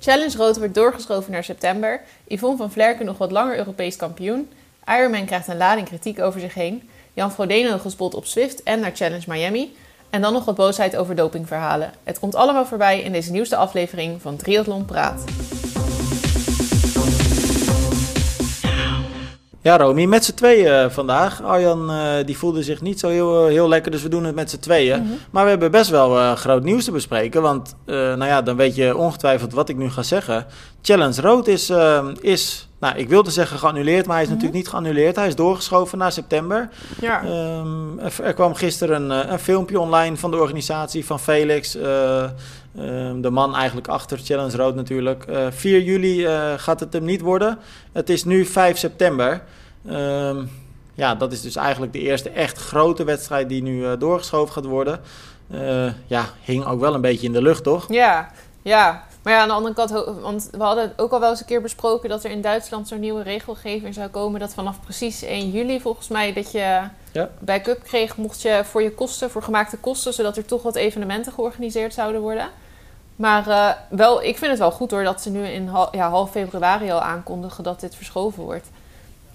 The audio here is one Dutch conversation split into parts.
Challenge Rood wordt doorgeschoven naar september. Yvonne van Vlerken nog wat langer Europees kampioen. Ironman krijgt een lading kritiek over zich heen. Jan Frodeno gespot op Swift en naar Challenge Miami. En dan nog wat boosheid over dopingverhalen. Het komt allemaal voorbij in deze nieuwste aflevering van Triathlon Praat. Ja, Romy, met z'n tweeën eh, vandaag. Arjan uh, die voelde zich niet zo heel, heel lekker, dus we doen het met z'n tweeën. Mhm. Maar we hebben best wel uh, groot nieuws te bespreken. Want, nou ja, dan weet je ongetwijfeld wat ik nu ga zeggen. Challenge Road is, is nou, ik wilde zeggen geannuleerd, maar hij is Mhm. natuurlijk niet geannuleerd. Hij is doorgeschoven naar september. Ja. Ehm, er, er kwam gisteren een, een filmpje online van de organisatie van Felix. Ehm, de man eigenlijk achter Challenge Road natuurlijk. 4 juli gaat het hem niet worden. Het is nu 5 september. Ehm, ja, dat is dus eigenlijk de eerste echt grote wedstrijd die nu uh, doorgeschoven gaat worden. Uh, ja, hing ook wel een beetje in de lucht, toch? Ja, ja. Maar ja, aan de andere kant, want we hadden het ook al wel eens een keer besproken dat er in Duitsland zo'n nieuwe regelgeving zou komen. Dat vanaf precies 1 juli volgens mij dat je ja. bij Cup kreeg, mocht je voor je kosten, voor gemaakte kosten, zodat er toch wat evenementen georganiseerd zouden worden. Maar uh, wel, ik vind het wel goed hoor dat ze nu in hal, ja, half februari al aankondigen dat dit verschoven wordt.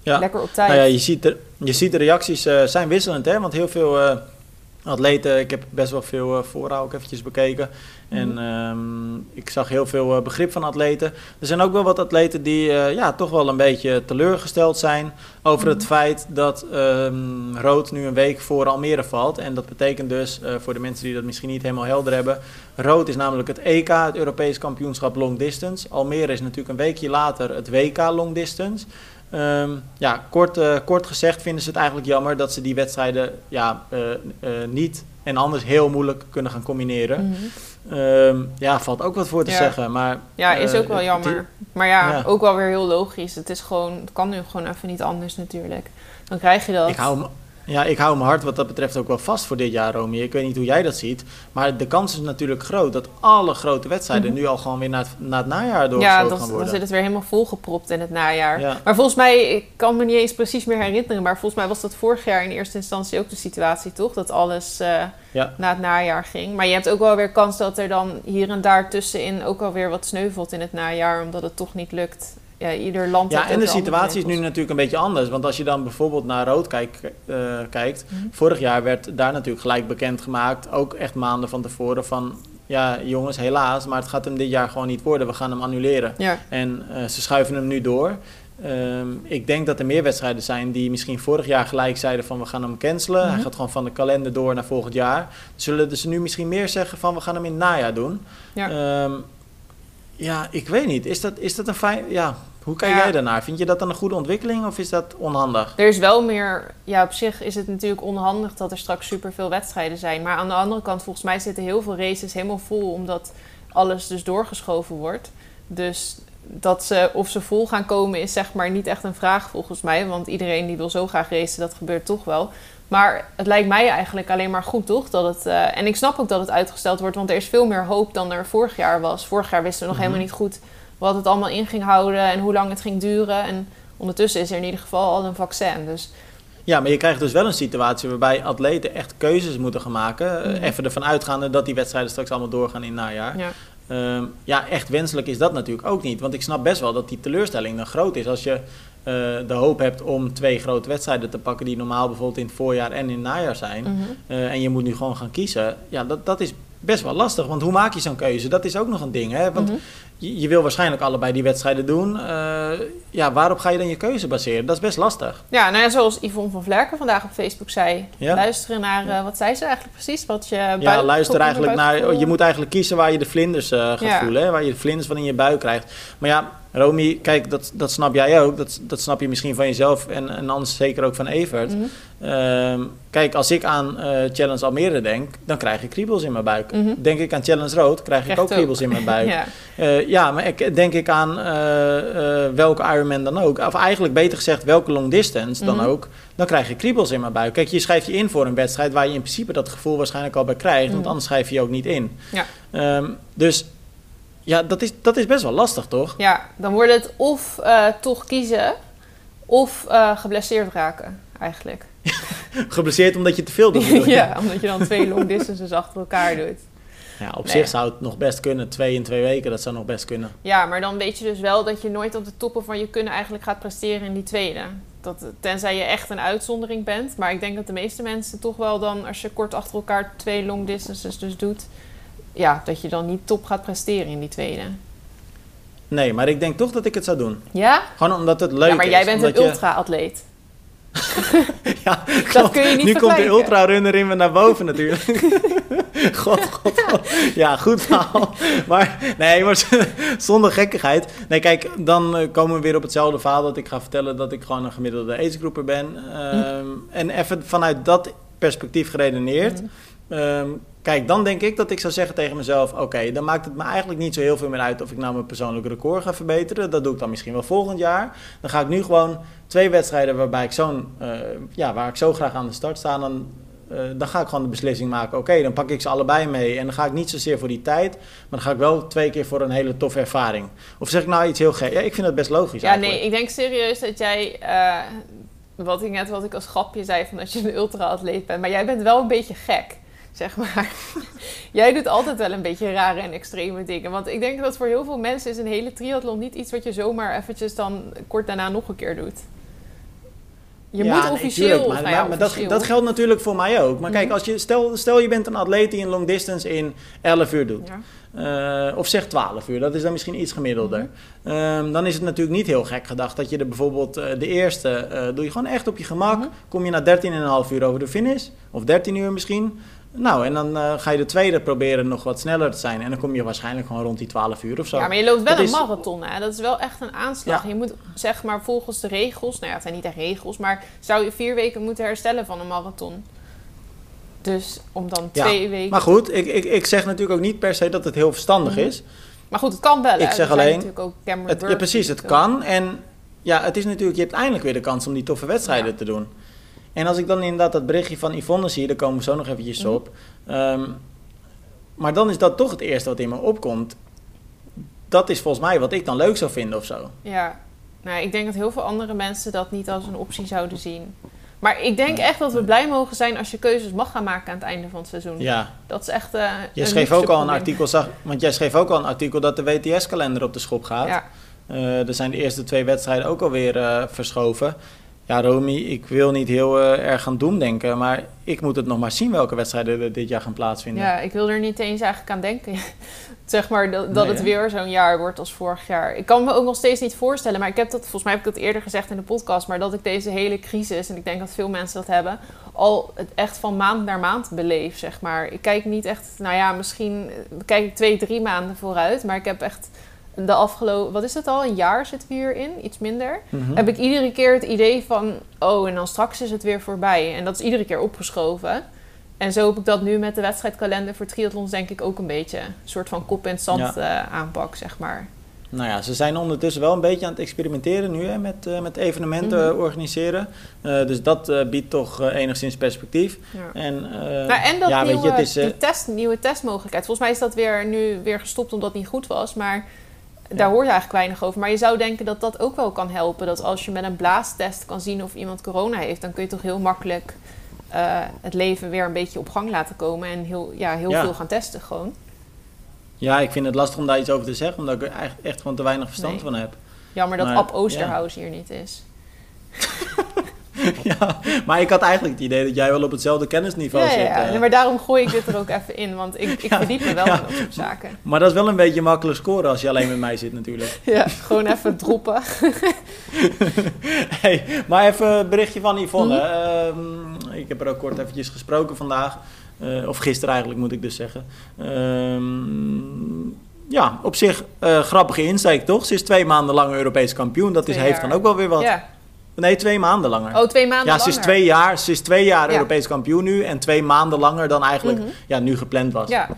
Ja. Lekker op tijd. Nou ja, je, ziet de, je ziet de reacties uh, zijn wisselend, hè? Want heel veel uh, atleten, ik heb best wel veel uh, voorraad ook eventjes bekeken. Mm. En um, ik zag heel veel begrip van atleten. Er zijn ook wel wat atleten die ja, toch wel een beetje teleurgesteld zijn over mm. het feit dat um, rood nu een week voor Almere valt. En dat betekent dus, voor de mensen die dat misschien niet helemaal helder hebben, rood is namelijk het EK, het Europees kampioenschap long distance. Almere is natuurlijk een weekje later het WK long distance. Um, ja, kort, uh, kort gezegd vinden ze het eigenlijk jammer dat ze die wedstrijden ja, uh, uh, niet en anders heel moeilijk kunnen gaan combineren. Mhm. Mm -hmm. um, ja, valt ook wat voor te ja. zeggen. Maar, ja, is ook wel jammer. Maar ja, ja, ook wel weer heel logisch. Het, is gewoon, het kan nu gewoon even niet anders natuurlijk. Dan krijg je dat. Ik hou, ja, ik hou mijn hart wat dat betreft ook wel vast voor dit jaar, Romy. Ik weet niet hoe jij dat ziet. Maar de kans is natuurlijk groot dat alle grote wedstrijden Mhm. nu al gewoon weer naar het, naar het najaar doorgeschoven Ja, gaan worden. dan zit het weer helemaal volgepropt in het najaar. Ja. Maar volgens mij, ik kan me niet eens precies meer herinneren, maar volgens mij was dat vorig jaar in eerste instantie ook de situatie, toch? Dat alles uh, Ja. naar het najaar ging. Maar je hebt ook wel weer kans dat er dan hier en daar tussenin ook alweer wat sneuvelt in het najaar, omdat het toch niet lukt. Ja, ieder land Ja, en de situatie is nu natuurlijk een beetje anders. Want als je dan bijvoorbeeld naar rood kijk, eh, kijkt. Mhm. Vorig jaar werd daar natuurlijk gelijk bekendgemaakt. Ook echt maanden van tevoren van... Ja, jongens, helaas. Maar het gaat hem dit jaar gewoon niet worden. We gaan hem annuleren. Ja, En eh, ze schuiven hem nu door. Ehm, ik denk dat er meer wedstrijden zijn die misschien vorig jaar gelijk zeiden van we gaan hem cancelen. Mhm. Hij gaat gewoon van de kalender door naar volgend jaar. Zullen ze nu misschien meer zeggen van we gaan hem in het najaar doen? ja. Ehm, ja, ik weet niet. Is dat, is dat een fijn... Ja, hoe kijk Ja. jij daarnaar? Vind je dat dan een goede ontwikkeling of is dat onhandig? Er is wel meer, ja, op zich is het natuurlijk onhandig dat er straks superveel wedstrijden zijn. Maar aan de andere kant, volgens mij zitten heel veel races helemaal vol, omdat alles dus doorgeschoven wordt. Dus dat ze, of ze vol gaan komen, is zeg maar niet echt een vraag volgens mij. Want iedereen die wil zo graag racen, dat gebeurt toch wel. Maar het lijkt mij eigenlijk alleen maar goed, toch? Dat het, eh, en ik snap ook dat het uitgesteld wordt, want er is veel meer hoop dan er vorig jaar was. Vorig jaar wisten we nog Mhm. helemaal niet goed wat het allemaal in ging houden en hoe lang het ging duren. En ondertussen is er in ieder geval al een vaccin. Dus Ja, maar je krijgt dus wel een situatie waarbij atleten echt keuzes moeten gaan maken. Eh, Mhm. Even ervan uitgaande dat die wedstrijden straks allemaal doorgaan in het najaar. ja. Ehm, ja, echt wenselijk is dat natuurlijk ook niet. Want ik snap best wel dat die teleurstelling dan groot is. Als je de hoop hebt om twee grote wedstrijden te pakken... die normaal bijvoorbeeld in het voorjaar en in het najaar zijn... Mhm. eh, en je moet nu gewoon gaan kiezen... ja, dat, dat is best wel lastig. Want hoe maak je zo'n keuze? Dat is ook nog een ding, hè? Want Mhm. je, je wil waarschijnlijk allebei die wedstrijden doen. Eh, ja, waarop ga je dan je keuze baseren? Dat is best lastig. Ja, nou ja, zoals Yvonne van Vlerken vandaag op Facebook zei. Ja. Luisteren naar, eh, wat zei ze eigenlijk precies? Wat je Ja, luister eigenlijk naar. Je moet eigenlijk kiezen waar je de vlinders eh, gaat Ja. voelen. Hè? Waar je de vlinders van in je buik krijgt. Maar ja, Romy, kijk, dat, dat snap jij ook. Dat, dat snap je misschien van jezelf en, en anders zeker ook van Evert. Mhm. Ehm, kijk, als ik aan eh, Challenge Almere denk, dan krijg ik kriebels in mijn buik. Mhm. Denk ik aan Challenge Rood, krijg ik ook ook. kriebels in mijn buik. ja. Eh, ja, maar ik, denk ik aan eh, welke Ironman dan ook. Of eigenlijk beter gezegd, welke long distance dan Mhm. ook. Dan krijg je kriebels in mijn buik. Kijk, je schrijft je in voor een wedstrijd waar je in principe dat gevoel waarschijnlijk al bij krijgt. Want anders schrijf je je ook niet in. Ja. Ehm, dus ja, dat is, dat is best wel lastig, toch? ja, dan wordt het of eh, toch kiezen of eh, geblesseerd raken, eigenlijk. Geblesseerd omdat je te veel doet. ja, omdat je dan twee long distances achter elkaar doet. Ja, op Nee. zich zou het nog best kunnen. Twee in twee weken, dat zou nog best kunnen. Ja, maar dan weet je dus wel dat je nooit op de toppen van je kunnen eigenlijk gaat presteren in die tweede. Dat, tenzij je echt een uitzondering bent. Maar ik denk dat de meeste mensen toch wel dan, als je kort achter elkaar twee long distances dus doet, ja, dat je dan niet top gaat presteren in die tweede. Nee, maar ik denk toch dat ik het zou doen. Ja? Gewoon omdat het leuk ja, maar is. jij bent een je- ultra-atleet. Ja, Dat kun je niet Nu komt de ultrarunner in me naar boven natuurlijk. god, god, god. Ja, goed verhaal. Maar nee, maar zonder gekkigheid. Nee, kijk, dan eh, komen we weer op hetzelfde verhaal dat ik ga vertellen dat ik gewoon een gemiddelde agegroeper ben. Ehm, En even vanuit dat perspectief geredeneerd. Ehm, kijk, dan denk ik dat ik zou zeggen tegen mezelf: Oké, dan maakt het me eigenlijk niet zo heel veel meer uit of ik nou mijn persoonlijke record ga verbeteren. Dat doe ik dan misschien wel volgend jaar. Dan ga ik nu gewoon twee wedstrijden waarbij ik zo'n, eh, ja, waar ik zo graag aan de start sta. Dan, eh, dan ga ik gewoon de beslissing maken: Oké, dan pak ik ze allebei mee. En dan ga ik niet zozeer voor die tijd, maar dan ga ik wel twee keer voor een hele toffe ervaring. Of zeg ik nou iets heel gek? Ja, ik vind dat best logisch. Ja, eigenlijk. nee, ik denk serieus dat jij, eh, wat ik net wat ik als grapje zei, van dat je een ultra-atleet bent. Maar jij bent wel een beetje gek, zeg maar. jij doet altijd wel een beetje rare en extreme dingen. Want ik denk dat voor heel veel mensen is een hele triathlon niet iets wat je zomaar eventjes dan kort daarna nog een keer doet. Je Ja, moet nee, officieel... tuurlijk, maar, nou ja, maar- maar dat, dat geldt natuurlijk voor mij ook. Maar kijk, Mhm. als je, stel, stel je bent een atleet die een long distance in 11 uur doet. Ja. Eh, of zeg 12 uur, dat is dan misschien iets gemiddelder. Mhm. Ehm, dan is het natuurlijk niet heel gek gedacht dat je er bijvoorbeeld eh, de eerste eh, doe je gewoon echt op je gemak. Mhm. Kom je na 13,5 uur over de finish, of 13 uur misschien. Nou, en dan eh, ga je de tweede proberen nog wat sneller te zijn. En dan kom je waarschijnlijk gewoon rond die 12 uur of zo. Ja, maar je loopt wel Dat een is- marathon, hè? Dat is wel echt een aanslag. Ja. Je moet, zeg maar, volgens de regels... Nou ja, het zijn niet de regels, maar zou je vier weken moeten herstellen van een marathon. Dus om dan Ja, twee weken... Maar goed, ik, ik, ik zeg natuurlijk ook niet per se dat het heel verstandig Mhm. is. Maar goed, het kan wel. hè. Ik zeg alleen- natuurlijk ook Het, ja, precies, het kan. En ja, het is natuurlijk, je hebt eindelijk weer de kans om die toffe wedstrijden Ja. te doen. En als ik dan inderdaad dat berichtje van Yvonne zie, daar komen we zo nog eventjes Mhm. op. Ehm, maar dan is dat toch het eerste wat in me opkomt. Dat is volgens mij wat ik dan leuk zou vinden of zo. Ja. Nou, ik denk dat heel veel andere mensen dat niet als een optie zouden zien. Maar ik denk echt dat we blij mogen zijn als je keuzes mag gaan maken aan het einde van het seizoen. Ja, Dat is echt. eh je schreef ook al een artikel, zag, want jij schreef ook al een artikel dat de WTS-kalender op de schop gaat. Ja. Eh, er zijn de eerste twee wedstrijden ook alweer eh verschoven. Ja, Romy, ik wil niet heel eh, erg gaan doemdenken, maar ik moet het nog maar zien welke wedstrijden er dit jaar gaan plaatsvinden. ja, ik wil er niet eens eigenlijk aan denken. zeg maar dat, dat Nee, het weer zo'n jaar wordt als vorig jaar. Ik kan me ook nog steeds niet voorstellen, maar ik heb dat, volgens mij heb ik dat eerder gezegd in de podcast, maar dat ik deze hele crisis, en ik denk dat veel mensen dat hebben, al het echt van maand naar maand beleef, zeg maar. Ik kijk niet echt, nou ja, misschien kijk ik twee, drie maanden vooruit, maar ik heb echt de afgelopen, wat is het al, een jaar zitten we hierin, iets minder. Mhm. heb ik iedere keer het idee van... oh, en dan straks is het weer voorbij. En dat is iedere keer opgeschoven. En zo heb ik dat nu met de wedstrijdkalender voor triathlons denk ik ook een beetje. Een soort van kop het zand Ja. eh, aanpak, zeg maar. Nou ja, ze zijn ondertussen wel een beetje aan het experimenteren nu hè, met, eh, met evenementen Mhm. organiseren. Eh, dus dat biedt toch enigszins perspectief. Ja. En, Nou, en dat ja, nieuwe, weet je, het is, die test, nieuwe testmogelijkheid. Volgens mij is dat weer, nu weer gestopt omdat het niet goed was. Maar daar hoor je eigenlijk weinig over. Maar je zou denken dat dat ook wel kan helpen. Dat als je met een blaastest kan zien of iemand corona heeft... dan kun je toch heel makkelijk eh, het leven weer een beetje op gang laten komen. En heel, ja, heel Ja. veel gaan testen gewoon. ja, ik vind het lastig om daar iets over te zeggen, omdat ik er echt, echt gewoon te weinig verstand Nee. van heb. Jammer dat Maar, Ab Oosterhuis hier niet is. ja, maar ik had eigenlijk het idee dat jij wel op hetzelfde kennisniveau Ja, zit. ja. eh. Maar daarom gooi ik dit er ook even in. Want ik, ik verdiep me wel in dat soort zaken. Maar dat is wel een beetje makkelijk scoren als je alleen met mij zit natuurlijk. Ja, gewoon even droppen. hey, maar even een berichtje van Yvonne. Mhm. Ehm, ik heb er ook kort eventjes gesproken vandaag. Eh, of gisteren eigenlijk moet ik dus zeggen. Ehm, ja, op zich eh, grappige insteek toch? Ze is twee maanden lang Europees kampioen. Dat is, heeft dan ook wel weer wat. Ja. Nee, twee maanden langer. Oh, twee maanden ja, ze is langer. twee jaar, ze is twee jaar Ja. Europees kampioen nu. En twee maanden langer dan eigenlijk Mhm. ja, nu gepland was. Ja.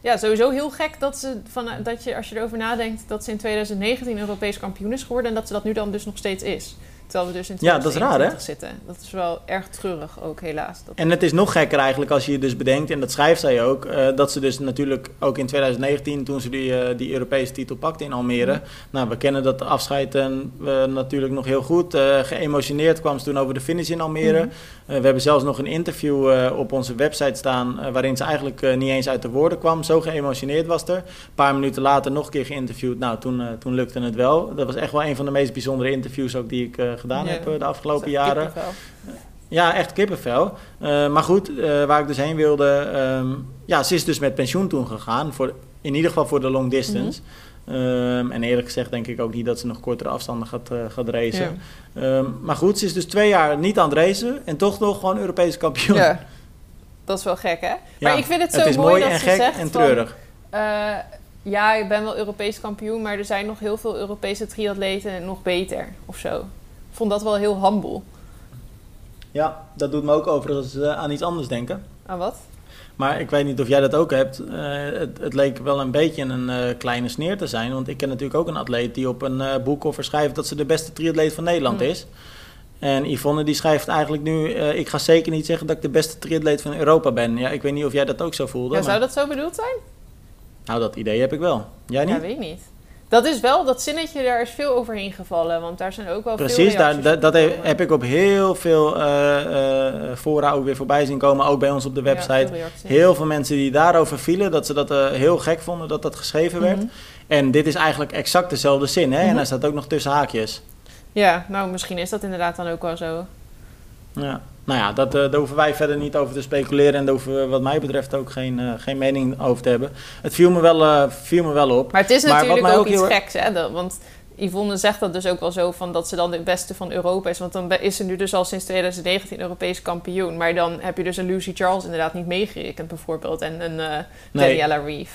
ja, sowieso heel gek dat, ze van, dat je, als je erover nadenkt, dat ze in 2019 Europees kampioen is geworden en dat ze dat nu dan dus nog steeds is. Terwijl we dus in Ja, dat is raar, hè? 2021 zitten. Dat is wel erg treurig ook, helaas. Dat... En het is nog gekker eigenlijk als je je dus bedenkt, en dat schrijft zij ook, eh, dat ze dus natuurlijk ook in 2019, toen ze die, eh, die Europese titel pakte in Almere. Mhm. Nou, we kennen dat afscheid eh, natuurlijk nog heel goed. Eh, geëmotioneerd kwam ze toen over de finish in Almere. Eh, we hebben zelfs nog een interview op onze website staan, waarin ze eigenlijk niet eens uit de woorden kwam. Zo geëmotioneerd was er. Een paar minuten later nog een keer geïnterviewd. Nou, toen, toen lukte het wel. Dat was echt wel een van de meest bijzondere interviews ook die ik gedaan Ja. heb eh, de afgelopen jaren. kippenvel. Ja, echt kippenvel. Eh, maar goed, eh, waar ik dus heen wilde. ehm, ja, ze is dus met pensioen toen gegaan. Voor, in ieder geval voor de long distance. Ehm, en eerlijk gezegd denk ik ook niet dat ze nog kortere afstanden gaat, gaat racen. Ehm, maar goed, ze is dus twee jaar niet aan het racen. En toch nog gewoon Europees kampioen. Ja. Dat is wel gek, hè? Ja, maar ik vind het zo is mooi, mooi dat en ze gek zegt en van, treurig. ja, ik ben wel Europees kampioen, maar er zijn nog heel veel Europese triatleten nog beter of zo. Vond dat wel heel humble. Ja, dat doet me ook overigens aan iets anders denken. Aan wat? Maar ik weet niet of jij dat ook hebt. Eh, het, het leek wel een beetje een eh, kleine sneer te zijn. Want ik ken natuurlijk ook een atleet die op een eh boekkoffer schrijft dat ze de beste triatleet van Nederland Hmm. is. En Yvonne die schrijft eigenlijk nu, ik ga zeker niet zeggen dat ik de beste triatleet van Europa ben. Ja, ik weet niet of jij dat ook zo voelde. Ja, maar- zou dat zo bedoeld zijn? Nou, dat idee heb ik wel. Jij niet? Ja, weet ik niet. Dat is wel, dat zinnetje, daar is veel overheen gevallen. Want daar zijn ook wel Precies, veel daar, reacties dat, dat he- heb ik op heel veel eh, fora ook weer voorbij zien komen. Ook bij ons op de Ja, website. veel heel veel mensen die daarover vielen, dat ze dat eh, heel gek vonden dat dat geschreven werd. Mhm. En dit is eigenlijk exact dezelfde zin, hè? En Mhm. hij staat ook nog tussen haakjes. Ja, nou misschien is dat inderdaad dan ook wel zo. Ja. Nou ja, dat, eh, daar hoeven wij verder niet over te speculeren. En daar hoeven we wat mij betreft ook geen, eh, geen mening over te hebben. Het viel me wel, eh, viel me wel op. Maar het is Maar natuurlijk ook, ook iets heel- geks, hè? dat- want Yvonne zegt dat dus ook wel zo van dat ze dan de beste van Europa is. Want dan is ze nu dus al sinds 2019 Europees kampioen. Maar dan heb je dus een Lucy Charles inderdaad niet meegerekend bijvoorbeeld. En een Nee. Daniela Reeve.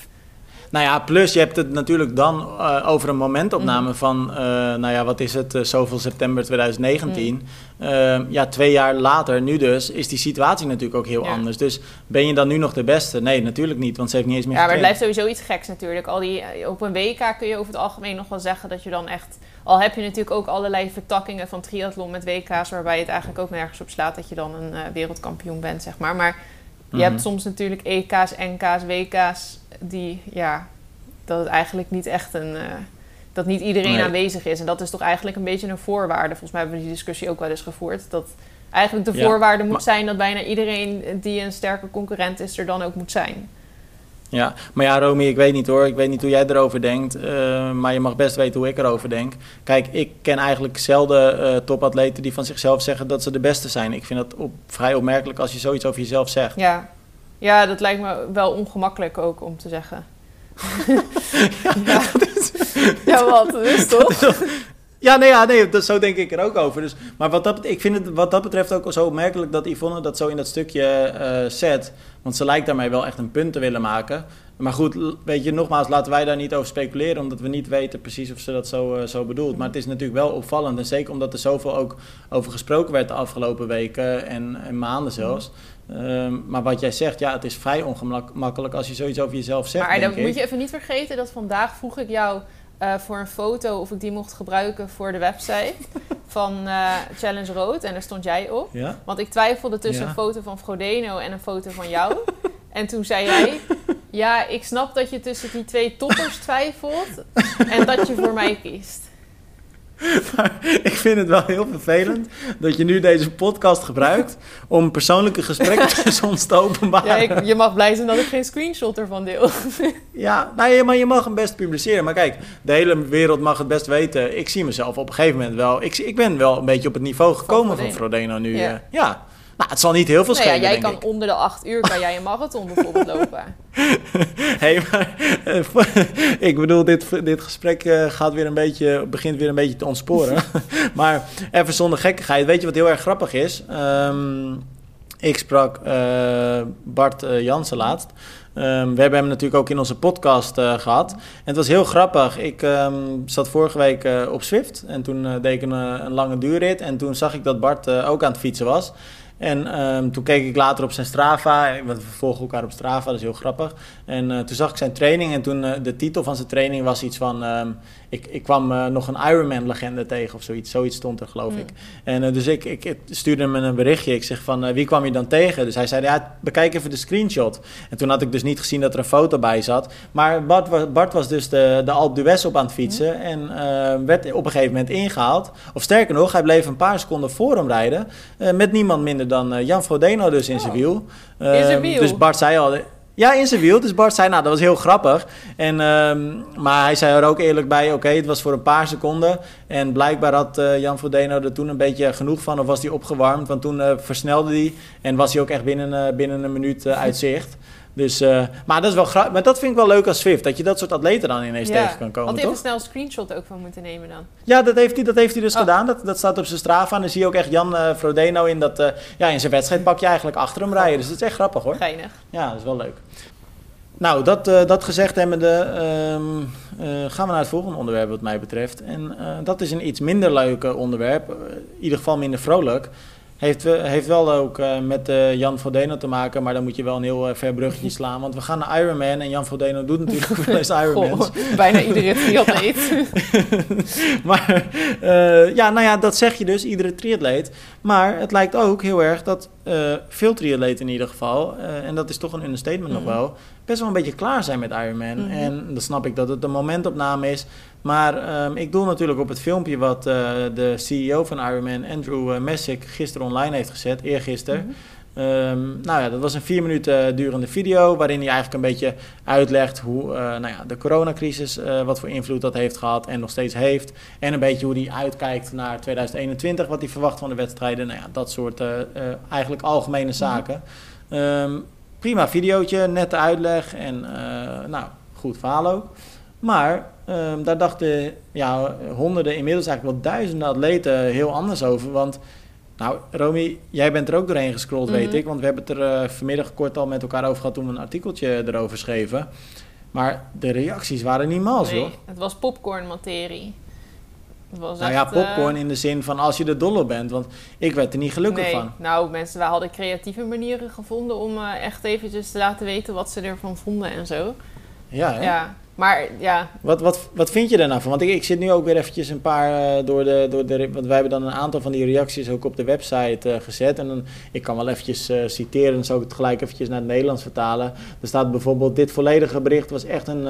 Nou ja, plus je hebt het natuurlijk dan eh, over een momentopname Mhm. van, eh, nou ja, wat is het, eh, zoveel september 2019. Mhm. Eh, ja, twee jaar later, nu dus, is die situatie natuurlijk ook heel Ja. anders. Dus ben je dan nu nog de beste? Nee, natuurlijk niet, want ze heeft niet eens meer Ja, maar het blijft sowieso iets geks natuurlijk. Al die, op een WK kun je over het algemeen nog wel zeggen dat je dan echt... Al heb je natuurlijk ook allerlei vertakkingen van triathlon met WK's... waarbij het eigenlijk ook nergens op slaat dat je dan een wereldkampioen bent, zeg maar. Maar je Mhm. hebt soms natuurlijk EK's, NK's, WK's die, ja, dat het eigenlijk niet echt een. eh, dat niet iedereen Nee. aanwezig is. En dat is toch eigenlijk een beetje een voorwaarde. Volgens mij hebben we die discussie ook wel eens gevoerd. Dat eigenlijk de Ja, voorwaarde moet maar- zijn dat bijna iedereen die een sterke concurrent is, er dan ook moet zijn. Ja, maar ja, Romy, ik weet niet hoor. Ik weet niet hoe jij erover denkt. eh, maar je mag best weten hoe ik erover denk. Kijk, ik ken eigenlijk zelden eh, topatleten die van zichzelf zeggen dat ze de beste zijn. Ik vind dat op, vrij opmerkelijk als je zoiets over jezelf zegt. Ja. Ja, dat lijkt me wel ongemakkelijk ook om te zeggen. ja, ja wat? Dat is toch? Ja, nee, ja, nee dat, zo denk ik er ook over. Dus, maar wat dat, ik vind het wat dat betreft ook zo opmerkelijk dat Yvonne dat zo in dat stukje eh, zet. Want ze lijkt daarmee wel echt een punt te willen maken. Maar goed, weet je, nogmaals, laten wij daar niet over speculeren, omdat we niet weten precies of ze dat zo, eh, zo bedoelt. Maar het is natuurlijk wel opvallend. En zeker omdat er zoveel ook over gesproken werd de afgelopen weken en, en maanden zelfs. Ehm, maar wat jij zegt, ja, het is vrij ongemakkelijk als je zoiets over jezelf zegt. Maar dan moet je even niet vergeten dat vandaag vroeg ik jou eh, voor een foto of ik die mocht gebruiken voor de website van eh, Challenge Road. En daar stond jij op. Ja? Want ik twijfelde tussen Ja. een foto van Frodeno en een foto van jou. en toen zei jij, ja, ik snap dat je tussen die twee toppers twijfelt en dat je voor mij kiest. Ik vind het wel heel vervelend dat je nu deze podcast gebruikt om persoonlijke gesprekken tussen ons te Ja, openbaren. ik, je mag blij zijn dat ik geen screenshot ervan deel. Ja, nou ja, maar je mag hem best publiceren. Maar kijk, de hele wereld mag het best weten. Ik zie mezelf op een gegeven moment wel. Ik, ik ben wel een beetje op het niveau gekomen van Frodeno. Frodeno nu. Ja. Ja. Ja. Nou, het zal niet heel veel Nou ja, schelen, jij kan ik. onder de acht uur kan jij een marathon bijvoorbeeld lopen. hey, maar eh, ik bedoel, dit, dit gesprek eh, gaat weer een beetje, begint weer een beetje te ontsporen. maar even zonder gekkigheid. Weet je wat heel erg grappig is? Ehm, ik sprak eh, Bart Jansen laatst. Ehm, we hebben hem natuurlijk ook in onze podcast eh, gehad. En het was heel grappig. Ik ehm, zat vorige week op Swift en toen deed ik een, een lange duurrit. En toen zag ik dat Bart ook aan het fietsen was. En ehm, toen keek ik later op zijn Strava, want we volgen elkaar op Strava, dat is heel grappig. En uh, toen zag ik zijn training en toen uh, de titel van zijn training was iets van... Um, ik, ik kwam uh, nog een Ironman-legende tegen of zoiets. Zoiets stond er, geloof mm. ik. En dus ik, ik, ik, stuurde hem een berichtje. Ik zeg van, wie kwam je dan tegen? Dus hij zei, ja, bekijk even de screenshot. En toen had ik dus niet gezien dat er een foto bij zat. Maar Bart was, Bart was dus de, de Alpe d'Huez op aan het fietsen. Mm. En werd op een gegeven moment ingehaald. Of sterker nog, hij bleef een paar seconden voor hem rijden. met niemand minder dan Jan Frodeno dus in zijn oh. zijn wiel? Dus Bart zei al... Ja, in zijn wiel. Dus Bart zei, nou, dat was heel grappig. En, um, maar hij zei er ook eerlijk bij, oké, het was voor een paar seconden. En blijkbaar had uh, Jan Frodeno er toen een beetje genoeg van, of was hij opgewarmd. Want toen uh, versnelde hij en was hij ook echt binnen, uh, binnen een minuut uit zicht. Dus, uh, maar, dat is wel maar dat vind ik wel leuk als Swift. Dat je dat soort atleten dan ineens ja. tegen kan komen, Had toch? even snel een screenshot ook van moeten nemen dan? Ja, dat heeft hij, dat heeft hij dus Oh. gedaan. Dat, dat staat op zijn Strava. En dan zie je ook echt Jan uh, Frodeno in, dat, uh, ja, in zijn wedstrijdpakje eigenlijk achter hem rijden. Dus dat is echt grappig hoor. Geinig. Ja, dat is wel leuk. Nou, dat, dat gezegd hebbende, uh, gaan we naar het volgende onderwerp wat mij betreft. En dat is een iets minder leuk onderwerp, in ieder geval minder vrolijk. Heeft, heeft wel ook met Jan Frodeno te maken, maar dan moet je wel een heel ver bruggetje slaan. Want we gaan naar Ironman en Jan Frodeno doet natuurlijk wel eens Ironmans. Goh, bijna iedere triatleet. maar uh, ja, nou ja, dat zeg je dus, iedere triatleet. Maar het lijkt ook heel erg dat uh, veel triatleten in ieder geval, uh, en dat is toch een understatement mm. nog wel, best wel een beetje klaar zijn met Ironman. Mm -hmm. En dan snap ik dat het een momentopname is. Maar um, ik doel natuurlijk op het filmpje wat uh, de CEO van Ironman, Andrew Messick, gisteren online heeft gezet, eergisteren. Mm -hmm. Um, nou ja, dat was een vier minuten durende video waarin hij eigenlijk een beetje uitlegt hoe uh, nou ja, de coronacrisis, uh, wat voor invloed dat heeft gehad en nog steeds heeft. En een beetje hoe hij uitkijkt naar 2021, wat hij verwacht van de wedstrijden. Nou ja, dat soort eigenlijk algemene zaken. Um, prima videootje, nette uitleg en nou, goed verhaal ook. Maar um, daar dachten ja, honderden, inmiddels eigenlijk wel duizenden atleten heel anders over. Want nou, Romy, jij bent er ook doorheen gescrolld, mm -hmm. weet ik. Want we hebben het er uh, vanmiddag kort al met elkaar over gehad toen we een artikeltje erover schreven. Maar de reacties waren niet mals, nee, hoor. Het was popcorn-materie. nou ja, popcorn uh... in de zin van als je er dol op bent. Want ik werd er niet gelukkig nee, van. Nou, mensen wij hadden creatieve manieren gevonden om uh, echt eventjes te laten weten wat ze ervan vonden en zo. Ja, hè? Ja. Maar ja. Wat, wat, wat vind je daar nou van? Want ik, ik zit nu ook weer eventjes een paar uh, door, de, door de... Want wij hebben dan een aantal van die reacties ook op de website uh, gezet. En dan, ik kan wel eventjes uh, citeren, dan zou ik het gelijk eventjes naar het Nederlands vertalen. Er staat bijvoorbeeld, dit volledige bericht was echt een,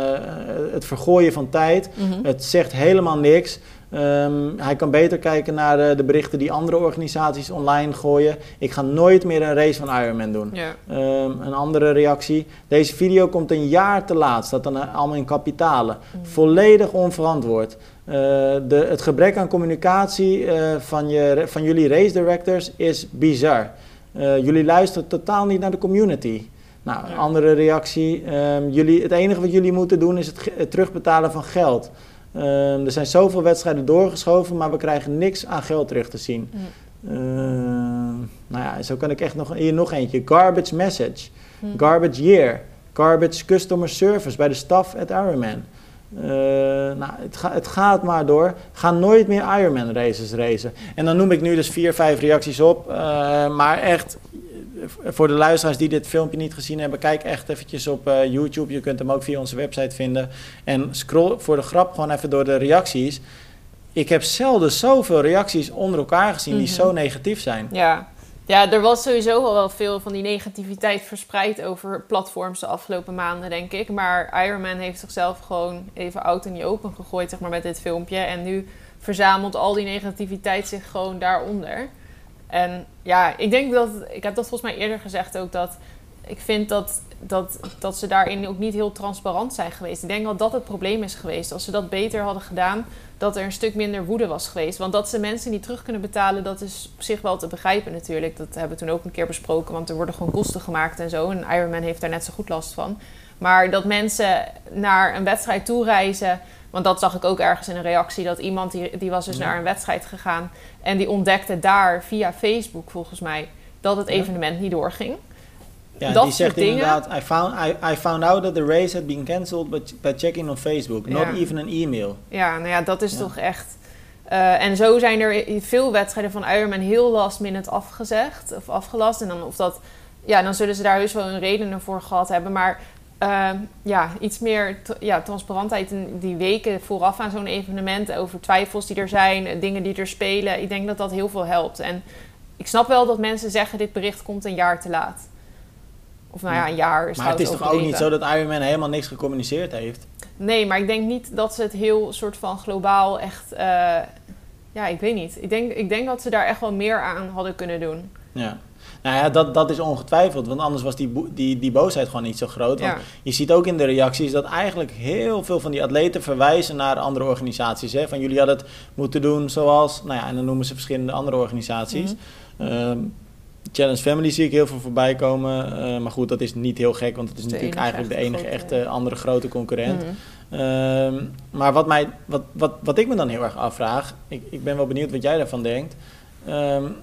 het vergooien van tijd. Mhm. Mm -hmm. Het zegt helemaal niks. Um, hij kan beter kijken naar de, de, berichten die andere organisaties online gooien. Ik ga nooit meer een race van Ironman doen. Ja. Um, een andere reactie. Deze video komt een jaar te laat. Staat dan allemaal in kapitalen. Mm. Volledig onverantwoord. Uh, de, het gebrek aan communicatie uh, van, je, van jullie race directors is bizar. Uh, jullie luisteren totaal niet naar de community. Nou, Ja. andere reactie. Um, jullie, het enige wat jullie moeten doen is het, het terugbetalen van geld. Um, er zijn zoveel wedstrijden doorgeschoven, maar we krijgen niks aan geld terug te zien. Mm. Uh, nou ja, zo kan ik echt nog, hier nog eentje. Garbage message. Hm. Garbage year. Garbage customer service bij de staff at Ironman. Uh, nou, het, ga, het, gaat maar door. Ga nooit meer Ironman races racen. En dan noem ik nu dus vier, vijf reacties op. Uh, maar echt, voor de luisteraars die dit filmpje niet gezien hebben, kijk echt eventjes op uh, YouTube. Je kunt hem ook via onze website vinden. En scroll voor de grap gewoon even door de reacties. Ik heb zelden zoveel reacties onder elkaar gezien die mm -hmm. zo negatief zijn. Ja. ja, er was sowieso al wel veel van die negativiteit verspreid over platforms de afgelopen maanden, denk ik. Maar Ironman heeft zichzelf gewoon even oud en niet open gegooid, zeg maar, met dit filmpje. En nu verzamelt al die negativiteit zich gewoon daaronder. En ja, ik denk dat, ik heb dat volgens mij eerder gezegd ook, dat ik vind dat, dat, dat ze daarin ook niet heel transparant zijn geweest. Ik denk dat dat het probleem is geweest. Als ze dat beter hadden gedaan, dat er een stuk minder woede was geweest. Want dat ze mensen niet terug kunnen betalen, dat is op zich wel te begrijpen natuurlijk. Dat hebben we toen ook een keer besproken, want er worden gewoon kosten gemaakt en zo. En Ironman heeft daar net zo goed last van. Maar dat mensen naar een wedstrijd toe reizen... Want dat zag ik ook ergens in een reactie. Dat iemand die, die was dus ja. naar een wedstrijd gegaan. En die ontdekte daar via Facebook volgens mij dat het evenement ja. niet doorging. Ja, dat die zegt dingen. inderdaad, I found, I, I found out that the race had been cancelled by, by checking on Facebook. Not ja. even an email. Ja, nou ja, dat is toch echt... Eh, en zo zijn er veel wedstrijden van Ironman heel last minute afgezegd of afgelast. En dan, of dat, ja, dan zullen ze daar heus wel een redenen voor gehad hebben. Maar uh, ja, iets meer ja, transparantheid in die weken vooraf aan zo'n evenement. Over twijfels die er zijn, dingen die er spelen. Ik denk dat dat heel veel helpt. En ik snap wel dat mensen zeggen: dit bericht komt een jaar te laat. Of nou ja, een jaar is Maar het is toch ook niet zo dat Ironman helemaal niks gecommuniceerd heeft? Nee, maar ik denk niet dat ze het heel soort van globaal echt. Uh, ja, ik weet niet. Ik denk, ik denk dat ze daar echt wel meer aan hadden kunnen doen. Ja. Nou ja, dat, dat is ongetwijfeld. Want anders was die, die, die boosheid gewoon niet zo groot. Want je ziet ook in de reacties dat eigenlijk heel veel van die atleten verwijzen naar andere organisaties. Hè? Van jullie hadden het moeten doen zoals, nou ja, en dan noemen ze verschillende andere organisaties. Mhm. Ehm, Challenge Family zie ik heel veel voorbij komen. Uh, maar goed, dat is niet heel gek, want het is, natuurlijk eigenlijk de enige echte andere grote concurrent. Mhm. Ehm, maar wat, mij, wat, wat, wat ik me dan heel erg afvraag, ik, ik ben wel benieuwd wat jij daarvan denkt. Um,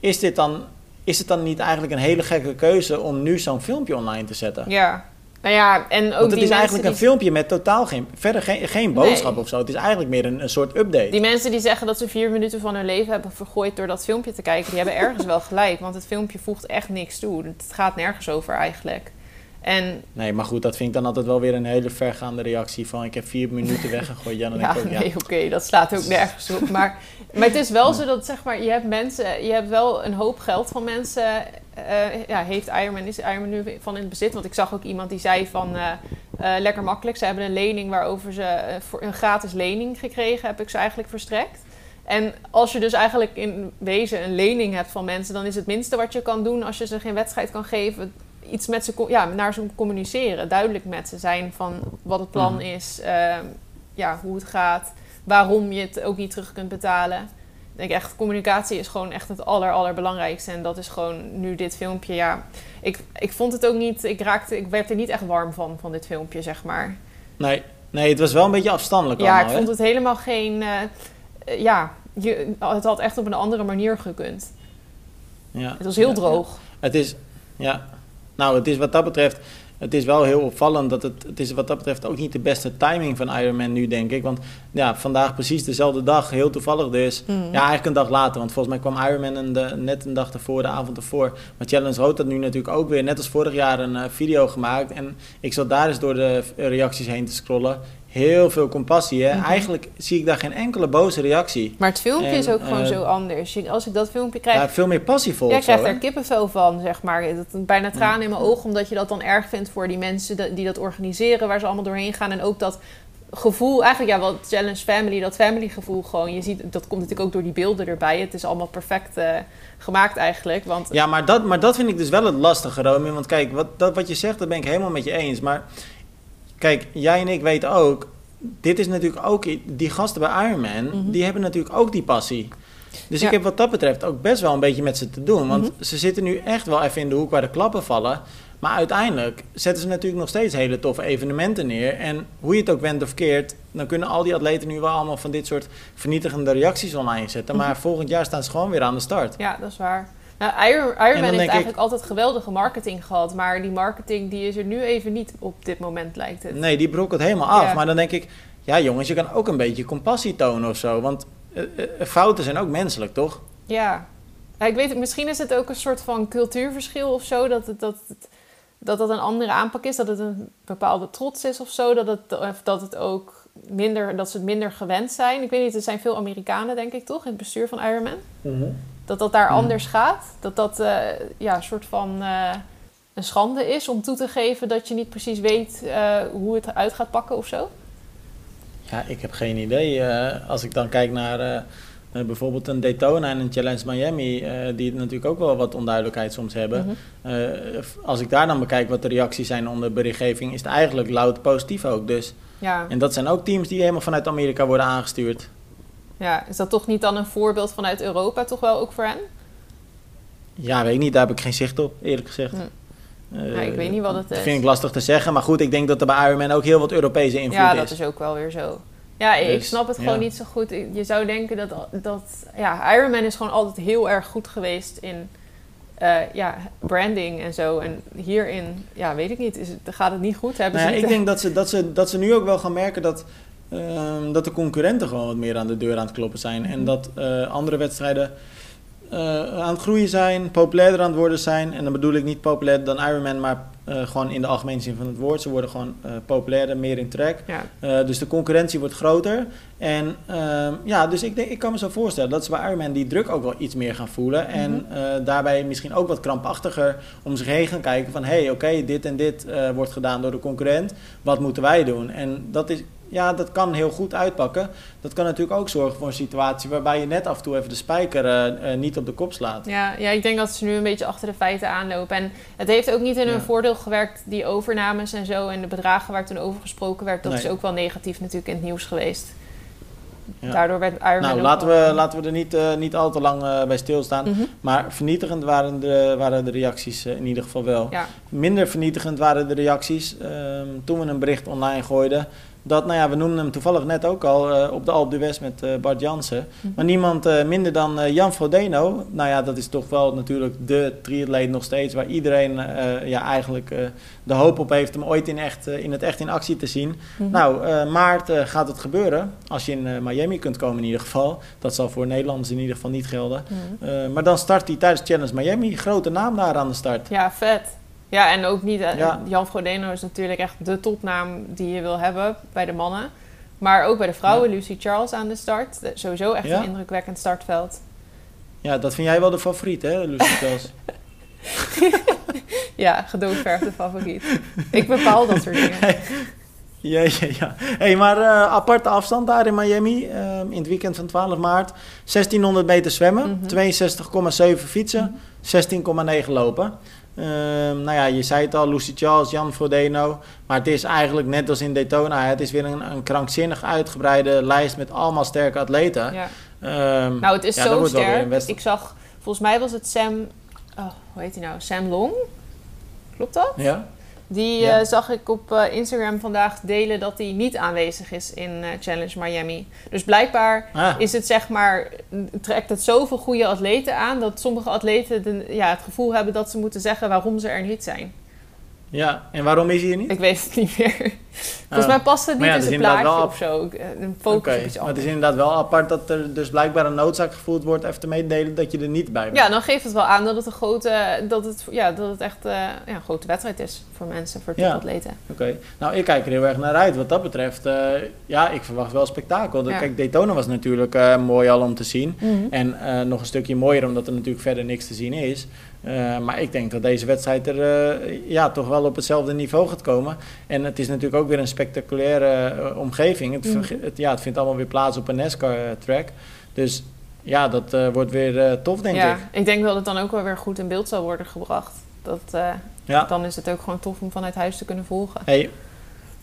is dit dan is het dan niet eigenlijk een hele gekke keuze om nu zo'n filmpje online te zetten? Ja. Nou ja, en ook Want het is eigenlijk een filmpje met totaal geen, verder geen, geen boodschap of zo. Het is eigenlijk meer een, een soort update. Die mensen die zeggen dat ze vier minuten van hun leven hebben vergooid door dat filmpje te kijken, die hebben ergens wel gelijk. Want het filmpje voegt echt niks toe. Het gaat nergens over eigenlijk. En, nee, maar goed, dat vind ik dan altijd wel weer een hele vergaande reactie van ik heb vier minuten weggegooid. Ja, dan ja, denk ik ook, nee, oké, dat slaat ook nergens op. Maar, maar het is wel zo dat zeg maar, je hebt mensen, je hebt wel een hoop geld van mensen. Uh, ja, heeft Ironman, is Ironman nu van in het bezit? Want ik zag ook iemand die zei van uh, uh, lekker makkelijk. Ze hebben een lening waarover ze voor een gratis lening gekregen, heb ik ze eigenlijk verstrekt. En als je dus eigenlijk in wezen een lening hebt van mensen, dan is het minste wat je kan doen als je ze geen wedstrijd kan geven, iets met ze, ja, naar ze communiceren. Duidelijk met ze zijn van wat het plan mhm. is, uh, ja, hoe het gaat, waarom je het ook niet terug kunt betalen. Ik denk echt, communicatie is gewoon echt het aller, allerbelangrijkste. En dat is gewoon nu dit filmpje, ja. Ik, ik vond het ook niet, ik raakte, ik werd er niet echt warm van, van dit filmpje, zeg maar. Nee, nee het was wel een beetje afstandelijk Ja, ik vond het helemaal geen, uh, ja, je, het had echt op een andere manier gekund. Ja. Het was heel droog. Het is, ja, nou, het is wat dat betreft, het is wel heel opvallend dat het, het is wat dat betreft ook niet de beste timing van Ironman nu, denk ik. Want ja, vandaag precies dezelfde dag, heel toevallig dus. Mm. Ja, eigenlijk een dag later, want volgens mij kwam Ironman een de, net een dag ervoor, de avond ervoor. Maar Challenge Road had nu natuurlijk ook weer, net als vorig jaar, een uh, video gemaakt. En ik zat daar eens door de reacties heen te scrollen heel veel compassie. Hè? Mhm. Eigenlijk zie ik daar geen enkele boze reactie. Maar het filmpje is ook gewoon eh, zo anders. Als ik dat filmpje krijg... Ja, veel meer passievol. Ja, ik krijg daar kippenvel van, zeg maar. Dat, bijna tranen in mijn ogen, omdat je dat dan erg vindt voor die mensen die dat organiseren, waar ze allemaal doorheen gaan. En ook dat gevoel, eigenlijk ja, wat Challenge Family, dat family gevoel gewoon. Je ziet, dat komt natuurlijk ook door die beelden erbij. Het is allemaal perfect uh, gemaakt eigenlijk. Want... Ja, maar dat, maar dat vind ik dus wel het lastige, Romy. Want kijk, wat, dat, wat je zegt, dat ben ik helemaal met je eens. Maar Kijk, jij en ik weten ook, dit is natuurlijk ook, die gasten bij Ironman, mm die hebben natuurlijk ook die passie. Dus ik heb wat dat betreft ook best wel een beetje met ze te doen. Want mhm. ze zitten nu echt wel even in de hoek waar de klappen vallen. Maar uiteindelijk zetten ze natuurlijk nog steeds hele toffe evenementen neer. En hoe je het ook wendt of keert, dan kunnen al die atleten nu wel allemaal van dit soort vernietigende reacties online zetten. Maar mhm. volgend jaar staan ze gewoon weer aan de start. Ja, dat is waar. Nou, Iron, Ironman heeft eigenlijk altijd geweldige marketing gehad. Maar die marketing die is er nu even niet op dit moment, lijkt het. Nee, die brokkelt helemaal af. Maar dan denk ik, ja jongens, je kan ook een beetje compassie tonen of zo. Want uh, fouten zijn ook menselijk, toch? Ja. ja. Ik weet het, misschien is het ook een soort van cultuurverschil of zo. Dat het, dat, het, dat dat een andere aanpak is. Dat het een bepaalde trots is of zo. Dat het, dat het ook minder, dat ze het minder gewend zijn. Ik weet niet, er zijn veel Amerikanen, denk ik, toch? In het bestuur van Ironman. Mm dat dat daar hmm. anders gaat. Dat dat uh, ja, een soort van uh, een schande is om toe te geven dat je niet precies weet uh, hoe het uit gaat pakken of zo? Ja, ik heb geen idee. als ik dan kijk naar bijvoorbeeld een Daytona en een Challenge Miami, die natuurlijk ook wel wat onduidelijkheid soms hebben. Mhm. als ik daar dan bekijk wat de reacties zijn onder berichtgeving, is het eigenlijk louter positief ook. Dus. Ja. En dat zijn ook teams die helemaal vanuit Amerika worden aangestuurd. Ja, is dat toch niet dan een voorbeeld vanuit Europa toch wel ook voor hen? Ja, weet ik niet. Daar heb ik geen zicht op, eerlijk gezegd. Hm. ja, ik weet niet wat het is. Dat vind ik lastig te zeggen. Maar goed, ik denk dat er bij Ironman ook heel wat Europese invloed is. Ja, dat is ook wel weer zo. Ja, ik dus, snap het gewoon niet zo goed. Je zou denken dat, dat... Ja, Ironman is gewoon altijd heel erg goed geweest in... Uh, ja, branding en zo. En hierin, ja, weet ik niet, is het, gaat het niet goed? Hebben nou ja, ik denk dat ze, dat, ze, dat ze nu ook wel gaan merken dat ehm, dat de concurrenten gewoon wat meer aan de deur aan het kloppen zijn. En dat eh, andere wedstrijden eh, aan het groeien zijn, populairder aan het worden zijn. En dan bedoel ik niet populairder dan Ironman, maar eh, gewoon in de algemene zin van het woord. Ze worden gewoon populairder, meer in. Ja. Uh, dus de concurrentie wordt groter. En uh, ja, dus ik, denk, ik kan me zo voorstellen dat ze bij Ironman die druk ook wel iets meer gaan voelen. Mm -hmm. En daarbij misschien ook wat krampachtiger om zich heen gaan kijken van... hé, hey, oké, okay, dit en dit wordt gedaan door de concurrent. Wat moeten wij doen? En dat is, ja, dat kan heel goed uitpakken. Dat kan natuurlijk ook zorgen voor een situatie waarbij je net af en toe even de spijker uh, uh, niet op de kop slaat. Ja, ja, ik denk dat ze nu een beetje achter de feiten aanlopen. En het heeft ook niet in hun ja. voordeel gewerkt, die overnames en zo en de bedragen waar toen over gesproken werd. Dat nee. is ook wel negatief natuurlijk in het nieuws geweest. Ja. Daardoor werd Ironman Nou, laten we, laten we er niet, uh, niet al te lang uh, bij stilstaan. Mm -hmm. Maar vernietigend waren de, waren de reacties uh, in ieder geval wel. Ja. Minder vernietigend waren de reacties um, toen we een bericht online gooiden. Dat, nou ja, we noemden hem toevallig net ook al uh, op de Alpe d'Huez met uh, Bart Jansen. Mm-hmm. Maar niemand uh, minder dan Jan Frodeno. Nou ja, dat is toch wel natuurlijk de triatleet nog steeds... waar iedereen ja, eigenlijk de hoop op heeft om ooit in, echt, in het echt in actie te zien. Mm-hmm. Nou, maart gaat het gebeuren. Als je in Miami kunt komen in ieder geval. Dat zal voor Nederlanders in ieder geval niet gelden. Mm-hmm. maar dan start hij tijdens Challenge Miami. Grote naam daar aan de start. Ja, vet. Ja, en ook niet... Ja. Jan Frodeno is natuurlijk echt de topnaam die je wil hebben bij de mannen. Maar ook bij de vrouwen, ja. Lucy Charles aan de start. Sowieso echt ja. een indrukwekkend startveld. Ja, dat vind jij wel de favoriet, hè, Lucy Charles? ja, gedoodverfde favoriet. Ik bepaal dat soort dingen. Hey. Ja, ja, ja. Hey, maar uh, aparte afstand daar in Miami. Uh, in het weekend van 12 maart. 1600 meter zwemmen. Mm -hmm. 62,7 fietsen. Mm -hmm. 16,9 lopen. Uh, nou ja, je zei het al, Lucy Charles, Jan Frodeno. Maar het is eigenlijk net als in Daytona. Het is weer een, een krankzinnig uitgebreide lijst met allemaal sterke atleten. Ja. Um, nou, het is ja, zo sterk. Ik zag, volgens mij was het Sam, oh, hoe heet hij nou? Sam Long? Klopt dat? Ja. Die ja. uh, zag ik op uh, Instagram vandaag delen dat hij niet aanwezig is in uh, Challenge Miami. Dus blijkbaar ah. is het zeg maar, trekt het zoveel goede atleten aan dat sommige atleten de, ja, het gevoel hebben dat ze moeten zeggen waarom ze er niet zijn. Ja, en waarom is hij er niet? Ik weet het niet meer. Volgens mij past het niet ja, in zijn plaatje wel... of zo. Een focus okay. op iets anders. Maar het is inderdaad wel apart dat er dus blijkbaar een noodzaak gevoeld wordt... even te meedelen dat je er niet bij bent. Ja, dan geeft het wel aan dat het een grote... dat het, ja, dat het echt uh, ja, een grote wedstrijd is voor mensen, voor topatleten. Ja. Oké. Okay. Nou, ik kijk er heel erg naar uit wat dat betreft. Uh, ja, ik verwacht wel spektakel. Ja. Kijk, Daytona was natuurlijk uh, mooi al om te zien. Mm -hmm. En nog een stukje mooier omdat er natuurlijk verder niks te zien is... Uh, maar ik denk dat deze wedstrijd er uh, ja, toch wel op hetzelfde niveau gaat komen. En het is natuurlijk ook weer een spectaculaire uh, omgeving. Het, mm. het, ja, het vindt allemaal weer plaats op een NASCAR-track. Dus ja, dat wordt weer tof, denk ja, ik. Ik denk dat het dan ook wel weer goed in beeld zal worden gebracht. Dat, ja. Dan is het ook gewoon tof om vanuit huis te kunnen volgen. Hey,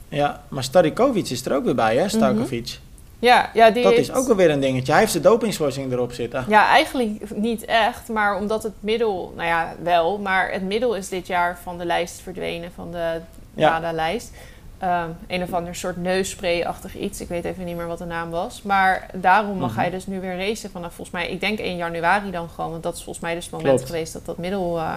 ja, maar Starikovic is er ook weer bij, hè? Starkovic. Mm -hmm. Ja, ja die dat heeft... is ook wel weer een dingetje. Hij heeft de dopingschorsing erop zitten. Ja, eigenlijk niet echt. Maar omdat het middel... Nou ja, wel. Maar het middel is dit jaar van de lijst verdwenen. Van de WADA-lijst. Ja. Um, een of ander soort neusspray-achtig iets. Ik weet even niet meer wat de naam was. Maar daarom mag mm -hmm. hij dus nu weer racen vanaf volgens mij... Ik denk 1 januari dan gewoon. Want dat is volgens mij dus het moment Klopt. geweest dat dat middel... Uh,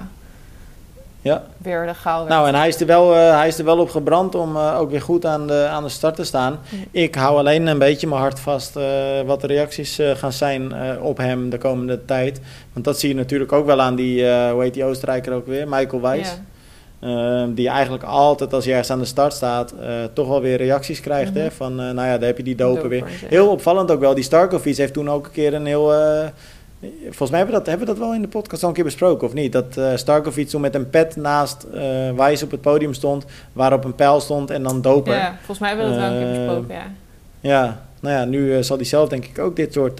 ja. weer de werd. Nou, en hij is er wel, uh, hij is er wel op gebrand om uh, ook weer goed aan de, aan de start te staan. Ja. Ik hou alleen een beetje mijn hart vast uh, wat de reacties gaan zijn op hem de komende tijd. Want dat zie je natuurlijk ook wel aan die, hoe heet die Oostenrijker ook weer, Michael Weiss. Ja. die eigenlijk altijd als hij ergens aan de start staat, toch wel weer reacties krijgt. Mm -hmm. hè, van, nou ja, daar heb je die dopen, weer. ja. Heel opvallend ook wel. Die Starkovic heeft toen ook een keer een heel... Volgens mij hebben we, dat, hebben we dat wel in de podcast al een keer besproken, of niet? Dat uh, Starkovic toen met een pet naast uh, Wijs op het podium stond, waarop een pijl stond en dan doper. Ja, volgens mij hebben we dat wel een keer besproken, ja. Ja, nou ja, nu zal hij zelf denk ik ook dit soort,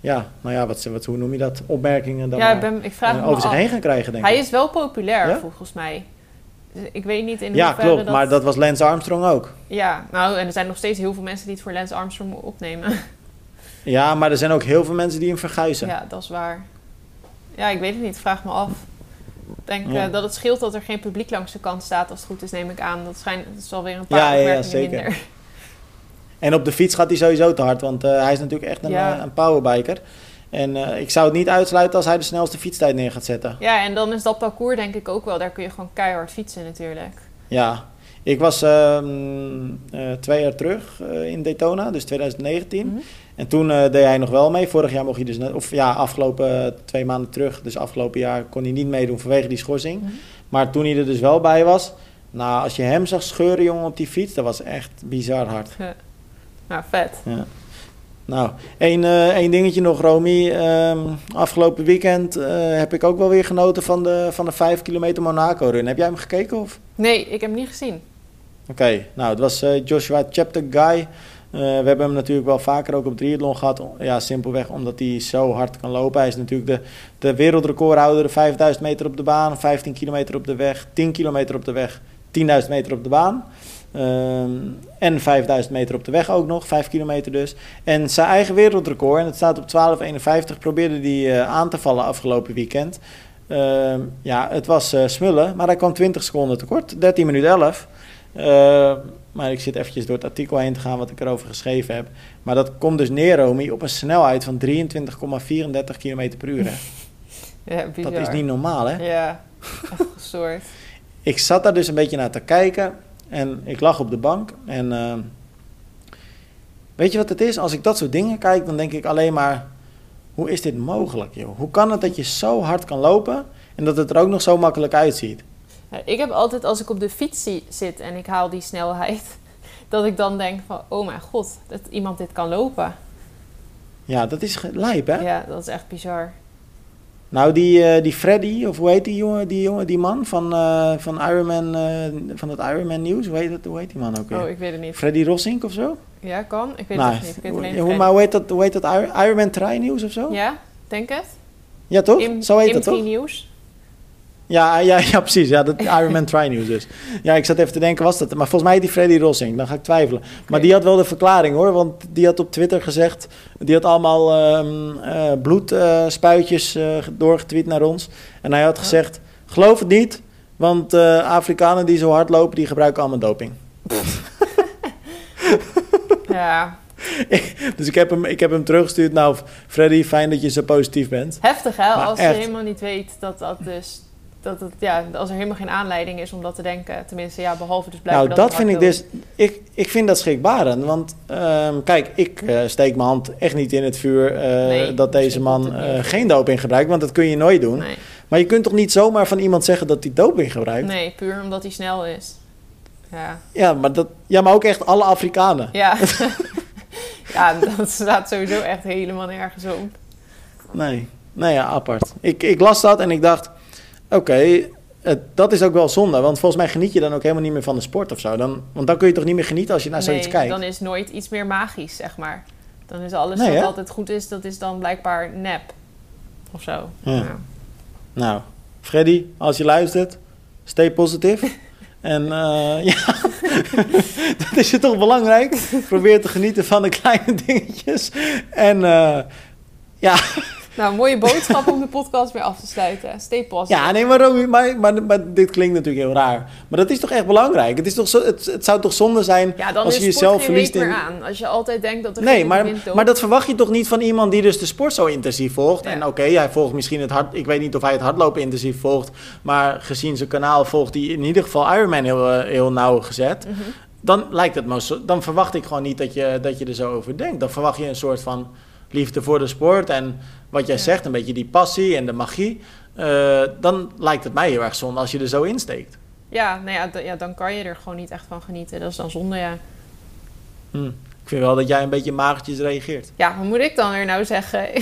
ja, nou ja, wat, wat, hoe noem je dat, opmerkingen dan ja, ik, ben, ik vraag over zich heen gaan krijgen, denk hij ik. Hij is wel populair, ja? volgens mij. Dus ik weet niet in ja, klopt, dat... maar dat was Lance Armstrong ook. Ja, nou, en er zijn nog steeds heel veel mensen die het voor Lance Armstrong opnemen. Ja, maar er zijn ook heel veel mensen die hem verguizen. Ja, dat is waar. Ja, ik weet het niet. Vraag me af. Ik denk Ja. uh, dat het scheelt dat er geen publiek langs de kant staat. Als het goed is, neem ik aan. Dat, schijnt, dat is alweer een paar Ja, ja, ja, zeker. minder. En op de fiets gaat hij sowieso te hard, want uh, hij is natuurlijk echt een, Ja. uh, een powerbiker. En uh, ik zou het niet uitsluiten als hij de snelste fietstijd neer gaat zetten. Ja, en dan is dat parcours denk ik ook wel. Daar kun je gewoon keihard fietsen natuurlijk. Ja, Ik was ehm, eh, twee jaar terug eh, in Daytona, dus 2019. Mhm. En toen eh, deed hij nog wel mee. Vorig jaar mocht hij dus net, of ja, afgelopen twee maanden terug, dus afgelopen jaar kon hij niet meedoen vanwege die schorsing. Mhm. Maar toen hij er dus wel bij was, nou, als je hem zag scheuren, jongen, op die fiets, dat was echt bizar hard. Nou, vet. Ja. Nou, één, eh, één dingetje nog, Romy. Ehm, afgelopen weekend heb ik ook wel weer genoten van de, van de 5 kilometer Monaco-run. Heb jij hem gekeken? Of? Nee, ik heb hem niet gezien. Oké, nou, het was eh, Joshua Cheptegei. Eh we hebben hem natuurlijk wel vaker ook op triathlon gehad. Ja, simpelweg omdat hij zo hard kan lopen. Hij is natuurlijk de, de wereldrecordhouder. 5000 meter op de baan, 15 kilometer op de weg, 10 kilometer op de weg, 10.000 meter op de baan. Ehm, en 5000 meter op de weg ook nog, 5 kilometer dus. En zijn eigen wereldrecord, en het staat op 12.51, probeerde hij eh, aan te vallen afgelopen weekend. Ehm, ja, het was smullen, maar hij kwam 20 seconden tekort, 13 minuten 11. Ehm, maar ik zit eventjes door het artikel heen te gaan wat ik erover geschreven heb. Maar dat komt dus neer, Romy, op een snelheid van 23,34 km per uur. Hè. Ja, bizar. Dat is niet normaal, hè? Ja, echt gestoord. Ik zat daar dus een beetje naar te kijken en ik lag op de bank. En ehm, weet je wat het is? Als ik dat soort dingen kijk, dan denk ik alleen maar: hoe is dit mogelijk, joh? Hoe kan het dat je zo hard kan lopen en dat het er ook nog zo makkelijk uitziet? Ja, ik heb altijd, als ik op de fiets zit en ik haal die snelheid, dat ik dan denk van, oh mijn god, dat iemand dit kan lopen. Ja, dat is lijp, hè? Ja, dat is echt bizar. Nou, die, eh, die Freddy, of hoe heet die jongen, die, jongen, die man van, eh, van, Ironman, eh, van het Ironman nieuws? Hoe heet, dat, hoe heet die man ook weer? Oh, ik weet het niet. Freddy Rossink of zo? Ja, kan? Ik weet Nou, het echt niet. Ik weet alleen hoe, maar hoe heet dat, hoe heet dat Ir- Ironman Train nieuws of zo? Ja, Ja, denk het. toch? Im- zo heet dat toch? Nieuws. Ja, ja, ja, precies. Ja, dat Ironman Try News dus. Ja, ik zat even te denken, was dat... Maar volgens mij die Freddy Rossing, dan ga ik twijfelen. Maar die had wel de verklaring hoor, want die had op Twitter gezegd... Die had allemaal ehm eh, bloedspuitjes eh, doorgetweet naar ons. En hij had Oh. gezegd, geloof het niet... Want eh, Afrikanen die zo hard lopen, die gebruiken allemaal doping. Ja, Dus ik heb hem, ik heb hem teruggestuurd. Nou, Freddy, fijn dat je zo positief bent. heftig hè, Maar als echt. je helemaal niet weet dat dat dus... Dat het, ja, als er helemaal geen aanleiding is om dat te denken. Tenminste, ja, behalve dus blijkbaar Nou, dat dat vind ik dus. Ik, ik vind dat schrikbarend. Want ehm, kijk, ik eh, steek mijn hand echt niet in het vuur eh, Nee, dat deze man uit. geen doping gebruikt. Want dat kun je nooit doen. Nee, Maar je kunt toch niet zomaar van iemand zeggen dat hij doping gebruikt? nee, puur omdat hij snel is. Ja, Ja, maar dat, ja, maar ook echt alle Afrikanen. ja. ja, dat staat sowieso echt helemaal nergens op. Nee, nee ja, apart. Ik, ik las dat en ik dacht, oké, dat is ook wel zonde. Want volgens mij geniet je dan ook helemaal niet meer van de sport of zo. Dan, want dan kun je toch niet meer genieten als je naar zoiets kijkt. dan is nooit iets meer magisch, zeg maar. Dan is alles Nee, wat hè? altijd goed is, dat is dan blijkbaar nep. Of zo. Ja. Nou, Freddy, als je luistert, stay positief. en eh, ja, dat is je toch belangrijk. Probeer te genieten van de kleine dingetjes. En eh, ja, Nou, mooie boodschap om de podcast weer af te sluiten. Stay positive. ja, nee, maar, Romy, maar, maar, maar dit klinkt natuurlijk heel raar. Maar dat is toch echt belangrijk? Het, is toch zo, het, het zou toch zonde zijn Ja, dan als is je jezelf verliest in... meer aan. Als je altijd denkt dat er Nee, geen maar, maar dat verwacht je toch niet van iemand die dus de sport zo intensief volgt. Ja. En oké, hij volgt misschien het hard. Ik weet niet of hij het hardlopen intensief volgt. Maar gezien zijn kanaal volgt hij in ieder geval Ironman heel, eh, heel nauw gezet. Mhm. Dan lijkt het me Dan verwacht ik gewoon niet dat je, dat je er zo over denkt. Dan verwacht je een soort van liefde voor de sport. En wat jij Ja. zegt, een beetje die passie en de magie. Eh, dan lijkt het mij heel erg zonde als je er zo insteekt. Ja, nou ja, ja, dan kan je er gewoon niet echt van genieten. Dat is dan zonde, ja. Hm. Ik vind wel dat jij een beetje magertjes reageert. Ja, wat moet ik dan weer nou zeggen?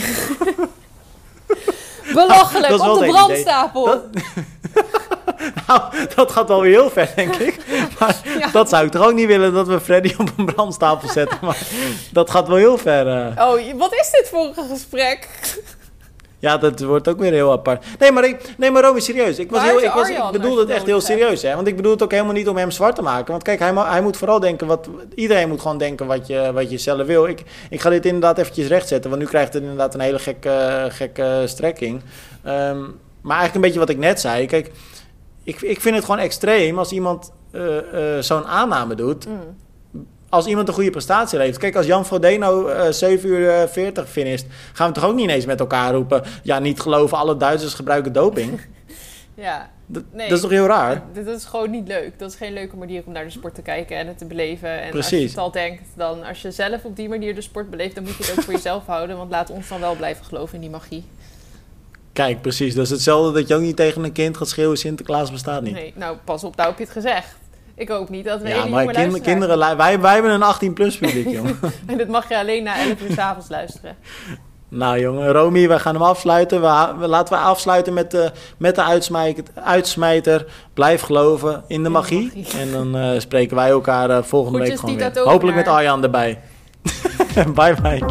Belachelijk, op de brandstapel. Dat, nou, dat gaat wel weer heel ver, denk ik. Maar Ja. dat zou ik toch ook niet willen dat we Freddy op een brandstapel zetten. Maar dat gaat wel heel ver. eh. Oh, wat is dit voor een gesprek? Ja, dat wordt ook weer heel apart. Nee, maar, ik, nee, maar serieus. Ik, was heel, ik, was, ik bedoel het echt heel serieus. Hè? Want ik bedoel het ook helemaal niet om hem zwart te maken. Want kijk, hij, hij moet vooral denken wat... Iedereen moet gewoon denken wat je, wat je zelf wil. Ik, ik ga dit inderdaad eventjes rechtzetten. Want nu krijgt het inderdaad een hele gekke, gekke strekking. Ehm, maar eigenlijk een beetje wat ik net zei. Kijk, ik, ik vind het gewoon extreem als iemand eh, eh, zo'n aanname doet. Mm. Als iemand een goede prestatie levert. Kijk, als Jan Frodeno eh 7 uur eh, 40 finisht, gaan we toch ook niet ineens met elkaar roepen. Ja, niet geloven, alle Duitsers gebruiken doping. Ja, Dat, Nee. dat is toch heel raar? Dit is gewoon niet leuk. Dat is geen leuke manier om naar de sport te kijken en het te beleven. En als je Precies. het al denkt, dan als je zelf op die manier de sport beleeft, dan moet je het ook voor jezelf houden. Want laat ons dan wel blijven geloven in die magie. Kijk, precies. Dat is hetzelfde dat je ook niet tegen een kind gaat schreeuwen: Sinterklaas bestaat niet. Nee, nou pas op, nou heb je het gezegd. Ik hoop niet dat we Ja, maar kind- kinderen, wij, wij hebben een 18-plus publiek, jongen. En dit mag je alleen na 11 uur 's avonds luisteren. nou, jongen, Romy, wij gaan hem afsluiten. We, we- laten we afsluiten met, de met de uitsmijter, uitsmijter. Blijf geloven in de de magie. En dan eh, spreken wij elkaar eh, volgende week gewoon weer. Hopelijk met. Arjan erbij. bye bye.